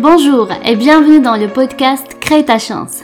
Bonjour et bienvenue dans le podcast Crée ta chance.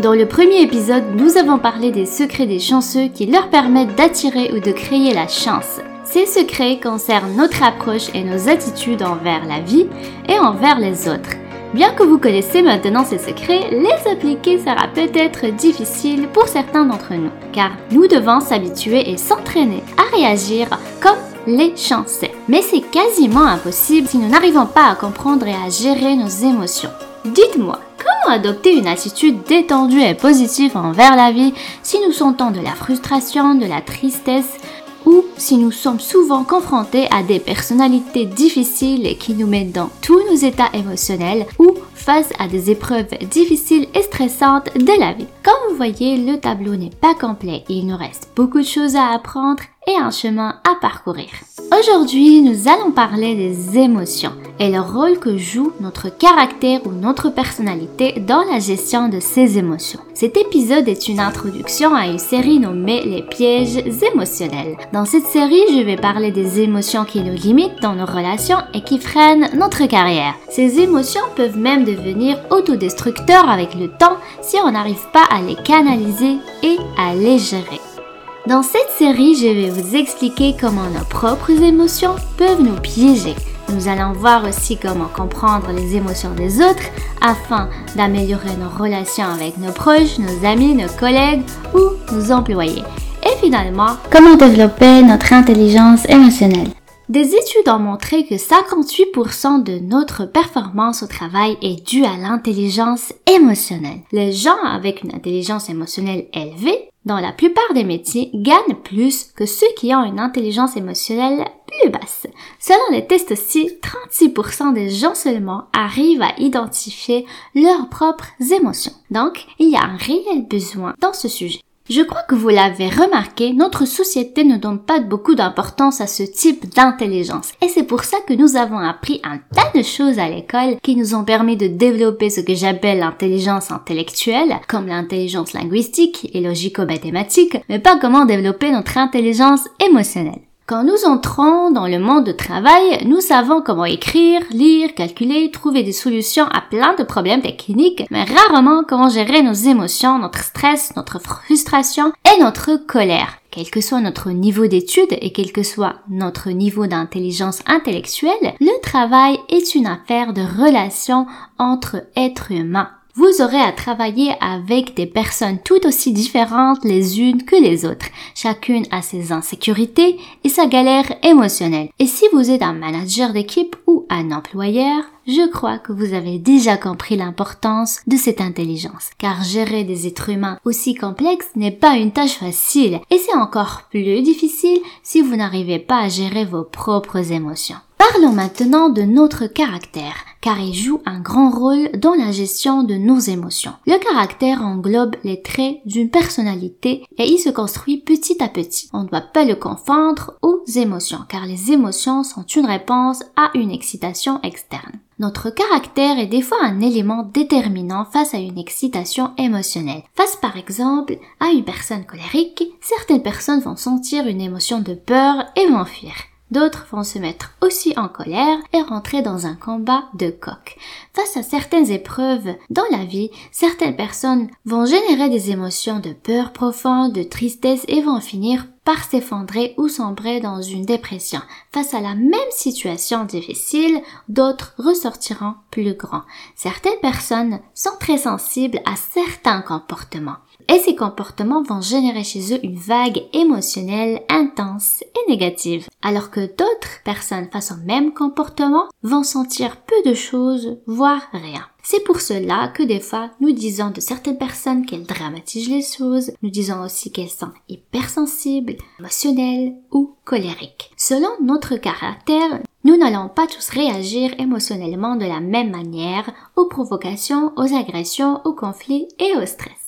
Dans le premier épisode, nous avons parlé des secrets des chanceux qui leur permettent d'attirer ou de créer la chance. Ces secrets concernent notre approche et nos attitudes envers la vie et envers les autres. Bien que vous connaissez maintenant ces secrets, les appliquer sera peut-être difficile pour certains d'entre nous, car nous devons s'habituer et s'entraîner à réagir comme les chanceux. Mais c'est quasiment impossible si nous n'arrivons pas à comprendre et à gérer nos émotions. Dites-moi, comment adopter une attitude détendue et positive envers la vie si nous sentons de la frustration, de la tristesse ou si nous sommes souvent confrontés à des personnalités difficiles qui nous mettent dans tous nos états émotionnels ou face à des épreuves difficiles et stressantes de la vie? Comme vous voyez, le tableau n'est pas complet et il nous reste beaucoup de choses à apprendre et un chemin à parcourir. Aujourd'hui, nous allons parler des émotions et le rôle que joue notre caractère ou notre personnalité dans la gestion de ces émotions. Cet épisode est une introduction à une série nommée Les pièges émotionnels. Dans cette série, je vais parler des émotions qui nous limitent dans nos relations et qui freinent notre carrière. Ces émotions peuvent même devenir autodestructeurs avec le temps si on n'arrive pas à les canaliser et à les gérer. Dans cette série, je vais vous expliquer comment nos propres émotions peuvent nous piéger. Nous allons voir aussi comment comprendre les émotions des autres afin d'améliorer nos relations avec nos proches, nos amis, nos collègues ou nos employés. Et finalement, comment développer notre intelligence émotionnelle. Des études ont montré que 58% de notre performance au travail est due à l'intelligence émotionnelle. Les gens avec une intelligence émotionnelle élevée dans la plupart des métiers, gagnent plus que ceux qui ont une intelligence émotionnelle plus basse. Selon les tests aussi, 36% des gens seulement arrivent à identifier leurs propres émotions. Donc, il y a un réel besoin dans ce sujet. Je crois que vous l'avez remarqué, notre société ne donne pas beaucoup d'importance à ce type d'intelligence. Et c'est pour ça que nous avons appris un tas de choses à l'école qui nous ont permis de développer ce que j'appelle l'intelligence intellectuelle, comme l'intelligence linguistique et logico-mathématique, mais pas comment développer notre intelligence émotionnelle. Quand nous entrons dans le monde du travail, nous savons comment écrire, lire, calculer, trouver des solutions à plein de problèmes techniques, mais rarement comment gérer nos émotions, notre stress, notre frustration et notre colère. Quel que soit notre niveau d'études et quel que soit notre niveau d'intelligence intellectuelle, le travail est une affaire de relation entre êtres humains vous aurez à travailler avec des personnes tout aussi différentes les unes que les autres. Chacune a ses insécurités et sa galère émotionnelle. Et si vous êtes un manager d'équipe ou un employeur, je crois que vous avez déjà compris l'importance de cette intelligence. Car gérer des êtres humains aussi complexes n'est pas une tâche facile et c'est encore plus difficile si vous n'arrivez pas à gérer vos propres émotions. Parlons maintenant de notre caractère, car il joue un grand rôle dans la gestion de nos émotions. Le caractère englobe les traits d'une personnalité et il se construit petit à petit. On ne doit pas le confondre aux émotions, car les émotions sont une réponse à une excitation externe. Notre caractère est des fois un élément déterminant face à une excitation émotionnelle. Face par exemple à une personne colérique, certaines personnes vont sentir une émotion de peur et vont fuir. D'autres vont se mettre aussi en colère et rentrer dans un combat de coq. Face à certaines épreuves dans la vie, certaines personnes vont générer des émotions de peur profonde, de tristesse et vont finir par s'effondrer ou sombrer dans une dépression. Face à la même situation difficile, d'autres ressortiront plus grands. Certaines personnes sont très sensibles à certains comportements et ces comportements vont générer chez eux une vague émotionnelle intense et négative, alors que d'autres personnes face au même comportement vont sentir peu de choses, voire rien. C'est pour cela que des fois, nous disons de certaines personnes qu'elles dramatisent les choses, nous disons aussi qu'elles sont hypersensibles, émotionnelles ou colériques. Selon notre caractère, nous n'allons pas tous réagir émotionnellement de la même manière aux provocations, aux agressions, aux conflits et au stress.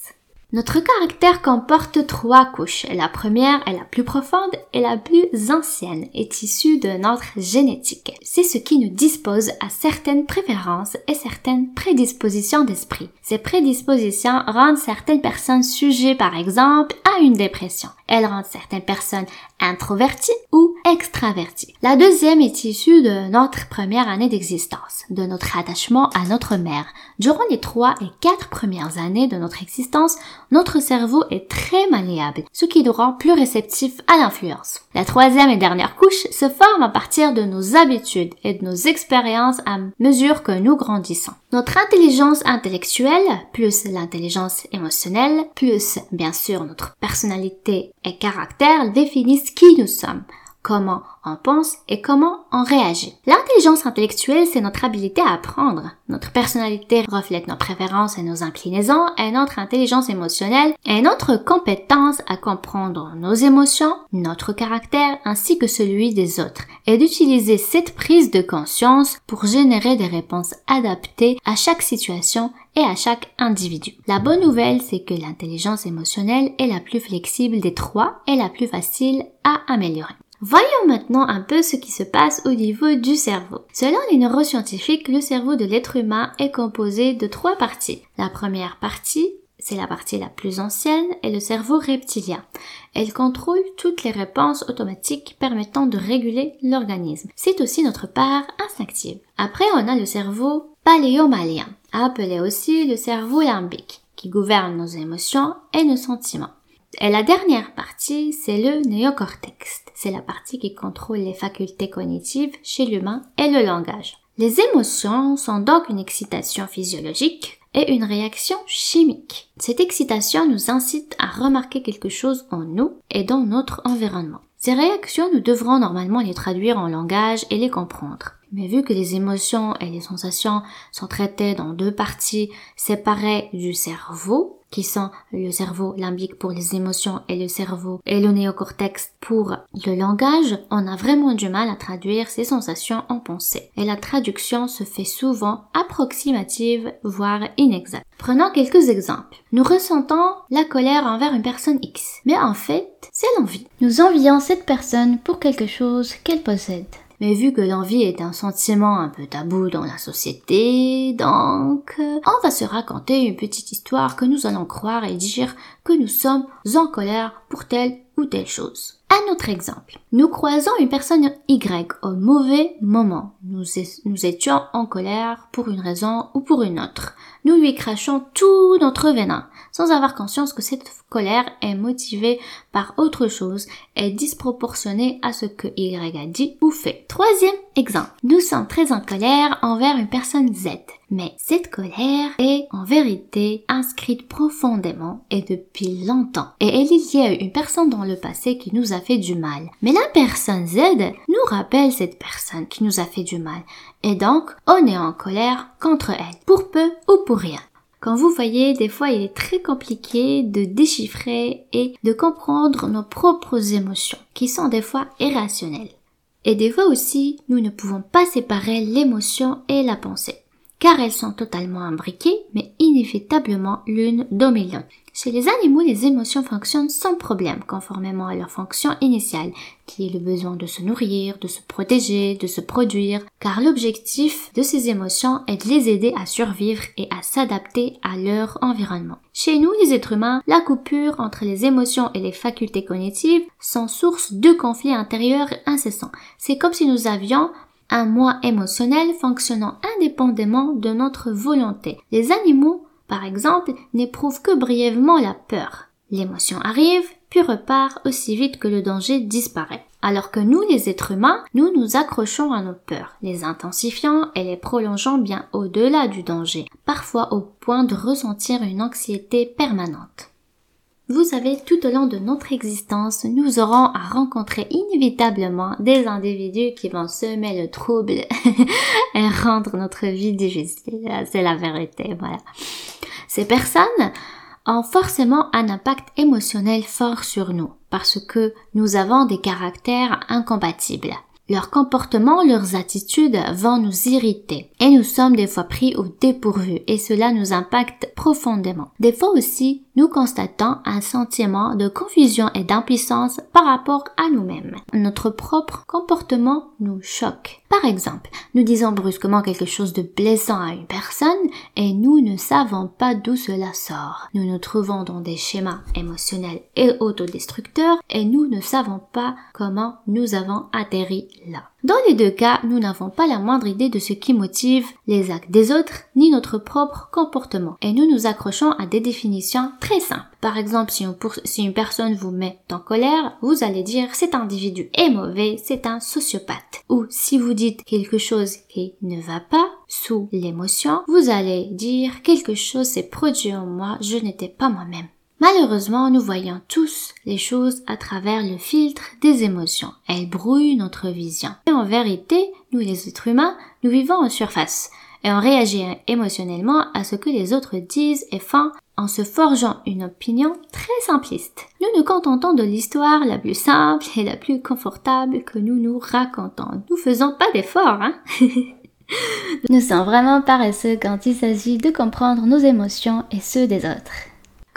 Notre caractère comporte trois couches. La première est la plus profonde et la plus ancienne, est issue de notre génétique. C'est ce qui nous dispose à certaines préférences et certaines prédispositions d'esprit. Ces prédispositions rendent certaines personnes sujets par exemple à une dépression. Elle rend certaines personnes introverties ou extraverties. La deuxième est issue de notre première année d'existence, de notre attachement à notre mère. Durant les trois et quatre premières années de notre existence, notre cerveau est très malléable, ce qui nous rend plus réceptifs à l'influence. La troisième et dernière couche se forme à partir de nos habitudes et de nos expériences à mesure que nous grandissons. Notre intelligence intellectuelle, plus l'intelligence émotionnelle, plus bien sûr notre personnalité et caractère définissent qui nous sommes comment on pense et comment on réagit. L'intelligence intellectuelle, c'est notre habilité à apprendre. Notre personnalité reflète nos préférences et nos inclinaisons et notre intelligence émotionnelle est notre compétence à comprendre nos émotions, notre caractère ainsi que celui des autres et d'utiliser cette prise de conscience pour générer des réponses adaptées à chaque situation et à chaque individu. La bonne nouvelle, c'est que l'intelligence émotionnelle est la plus flexible des trois et la plus facile à améliorer. Voyons maintenant un peu ce qui se passe au niveau du cerveau. Selon les neuroscientifiques, le cerveau de l'être humain est composé de trois parties. La première partie, c'est la partie la plus ancienne, est le cerveau reptilien. Elle contrôle toutes les réponses automatiques permettant de réguler l'organisme. C'est aussi notre part instinctive. Après, on a le cerveau paléomalien, appelé aussi le cerveau limbique, qui gouverne nos émotions et nos sentiments. Et la dernière partie, c'est le néocortex. C'est la partie qui contrôle les facultés cognitives chez l'humain et le langage. Les émotions sont donc une excitation physiologique et une réaction chimique. Cette excitation nous incite à remarquer quelque chose en nous et dans notre environnement. Ces réactions, nous devrons normalement les traduire en langage et les comprendre. Mais vu que les émotions et les sensations sont traitées dans deux parties séparées du cerveau, qui sont le cerveau limbique pour les émotions et le cerveau et le néocortex pour le langage, on a vraiment du mal à traduire ces sensations en pensée. Et la traduction se fait souvent approximative, voire inexacte. Prenons quelques exemples. Nous ressentons la colère envers une personne X. Mais en fait, c'est l'envie. Nous envions cette personne pour quelque chose qu'elle possède. Mais vu que l'envie est un sentiment un peu tabou dans la société, donc on va se raconter une petite histoire que nous allons croire et dire que nous sommes en colère pour telle ou telle chose. Un autre exemple. Nous croisons une personne Y au mauvais moment. Nous, étions en colère pour une raison ou pour une autre. Nous lui crachons tout notre venin, sans avoir conscience que cette colère est motivée par autre chose, est disproportionnée à ce que Y a dit ou fait. Troisième exemple. Nous sommes très en colère envers une personne Z. Mais cette colère est en vérité inscrite profondément et depuis longtemps. Et elle est liée à une personne dans le passé qui nous a fait du mal. Mais la personne Z nous rappelle cette personne qui nous a fait du mal. Et donc, on est en colère contre elle, pour peu ou pour rien. Quand vous voyez, des fois il est très compliqué de déchiffrer et de comprendre nos propres émotions, qui sont des fois irrationnelles. Et des fois aussi, nous ne pouvons pas séparer l'émotion et la pensée car elles sont totalement imbriquées, mais inévitablement l'une domine Chez les animaux, les émotions fonctionnent sans problème, conformément à leur fonction initiale, qui est le besoin de se nourrir, de se protéger, de se produire, car l'objectif de ces émotions est de les aider à survivre et à s'adapter à leur environnement. Chez nous, les êtres humains, la coupure entre les émotions et les facultés cognitives sont source de conflits intérieurs incessants. C'est comme si nous avions un moi émotionnel fonctionnant indépendamment de notre volonté. Les animaux, par exemple, n'éprouvent que brièvement la peur. L'émotion arrive, puis repart aussi vite que le danger disparaît. Alors que nous, les êtres humains, nous nous accrochons à nos peurs, les intensifiant et les prolongeant bien au-delà du danger, parfois au point de ressentir une anxiété permanente. Vous savez, tout au long de notre existence, nous aurons à rencontrer inévitablement des individus qui vont semer le trouble et rendre notre vie difficile. C'est la vérité, voilà. Ces personnes ont forcément un impact émotionnel fort sur nous parce que nous avons des caractères incompatibles. Leurs comportements, leurs attitudes vont nous irriter et nous sommes des fois pris au dépourvu et cela nous impacte profondément. Des fois aussi, nous constatons un sentiment de confusion et d'impuissance par rapport à nous-mêmes. Notre propre comportement nous choque. Par exemple, nous disons brusquement quelque chose de blessant à une personne et nous ne savons pas d'où cela sort. Nous nous trouvons dans des schémas émotionnels et autodestructeurs et nous ne savons pas comment nous avons atterri là. Dans les deux cas, nous n'avons pas la moindre idée de ce qui motive les actes des autres ni notre propre comportement et nous nous accrochons à des définitions très simples. Par exemple, si, une personne vous met en colère, vous allez dire cet individu est mauvais, c'est un sociopathe. Ou si vous dites quelque chose qui ne va pas sous l'émotion, vous allez dire quelque chose s'est produit en moi, je n'étais pas moi-même. Malheureusement, nous voyons tous les choses à travers le filtre des émotions. Elles brouillent notre vision. Et en vérité, nous les êtres humains, nous vivons en surface et on réagit émotionnellement à ce que les autres disent et font en se forgeant une opinion très simpliste. Nous nous contentons de l'histoire la plus simple et la plus confortable que nous nous racontons. Nous faisons pas d'efforts, hein? Nous sommes vraiment paresseux quand il s'agit de comprendre nos émotions et ceux des autres.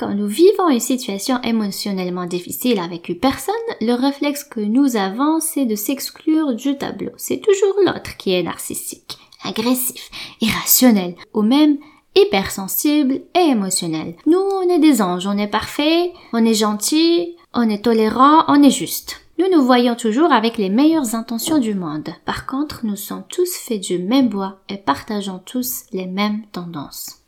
Quand nous vivons une situation émotionnellement difficile avec une personne, le réflexe que nous avons, c'est de s'exclure du tableau. C'est toujours l'autre qui est narcissique, agressif, irrationnel, ou même hypersensible et émotionnel. Nous, on est des anges, on est parfait, on est gentil, on est tolérant, on est juste. Nous nous voyons toujours avec les meilleures intentions du monde. Par contre, nous sommes tous faits du même bois et partageons tous les mêmes tendances.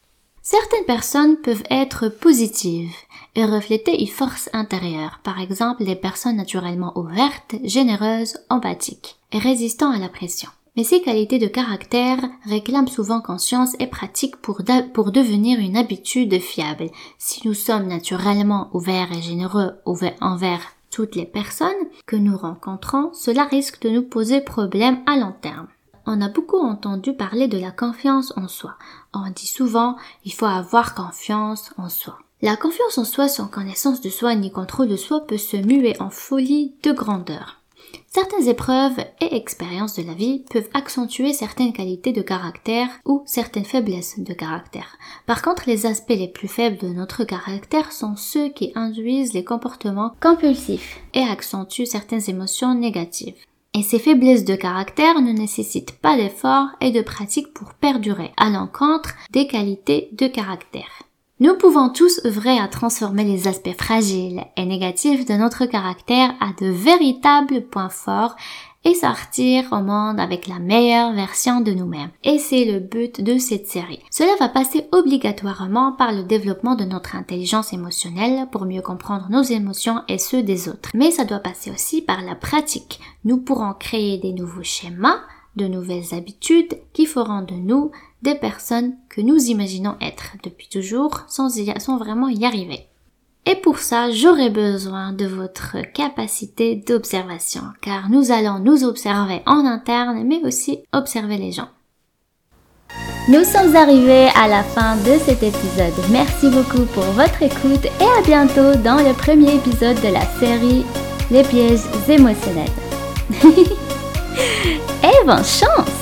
Certaines personnes peuvent être positives et refléter une force intérieure, par exemple les personnes naturellement ouvertes, généreuses, empathiques et résistant à la pression. Mais ces qualités de caractère réclament souvent conscience et pratique pour, pour devenir une habitude fiable. Si nous sommes naturellement ouverts et généreux envers toutes les personnes que nous rencontrons, cela risque de nous poser problème à long terme on a beaucoup entendu parler de la confiance en soi. On dit souvent il faut avoir confiance en soi. La confiance en soi sans connaissance de soi ni contrôle de soi peut se muer en folie de grandeur. Certaines épreuves et expériences de la vie peuvent accentuer certaines qualités de caractère ou certaines faiblesses de caractère. Par contre, les aspects les plus faibles de notre caractère sont ceux qui induisent les comportements compulsifs et accentuent certaines émotions négatives. Et ces faiblesses de caractère ne nécessitent pas d'efforts et de pratique pour perdurer, à l'encontre des qualités de caractère. Nous pouvons tous œuvrer à transformer les aspects fragiles et négatifs de notre caractère à de véritables points forts et sortir au monde avec la meilleure version de nous-mêmes. Et c'est le but de cette série. Cela va passer obligatoirement par le développement de notre intelligence émotionnelle pour mieux comprendre nos émotions et ceux des autres. Mais ça doit passer aussi par la pratique. Nous pourrons créer des nouveaux schémas, de nouvelles habitudes qui feront de nous des personnes que nous imaginons être depuis toujours sans, sans vraiment y arriver. Et pour ça, j'aurai besoin de votre capacité d'observation, car nous allons nous observer en interne, mais aussi observer les gens. Nous sommes arrivés à la fin de cet épisode. Merci beaucoup pour votre écoute et à bientôt dans le premier épisode de la série Les pièges émotionnels. et bonne chance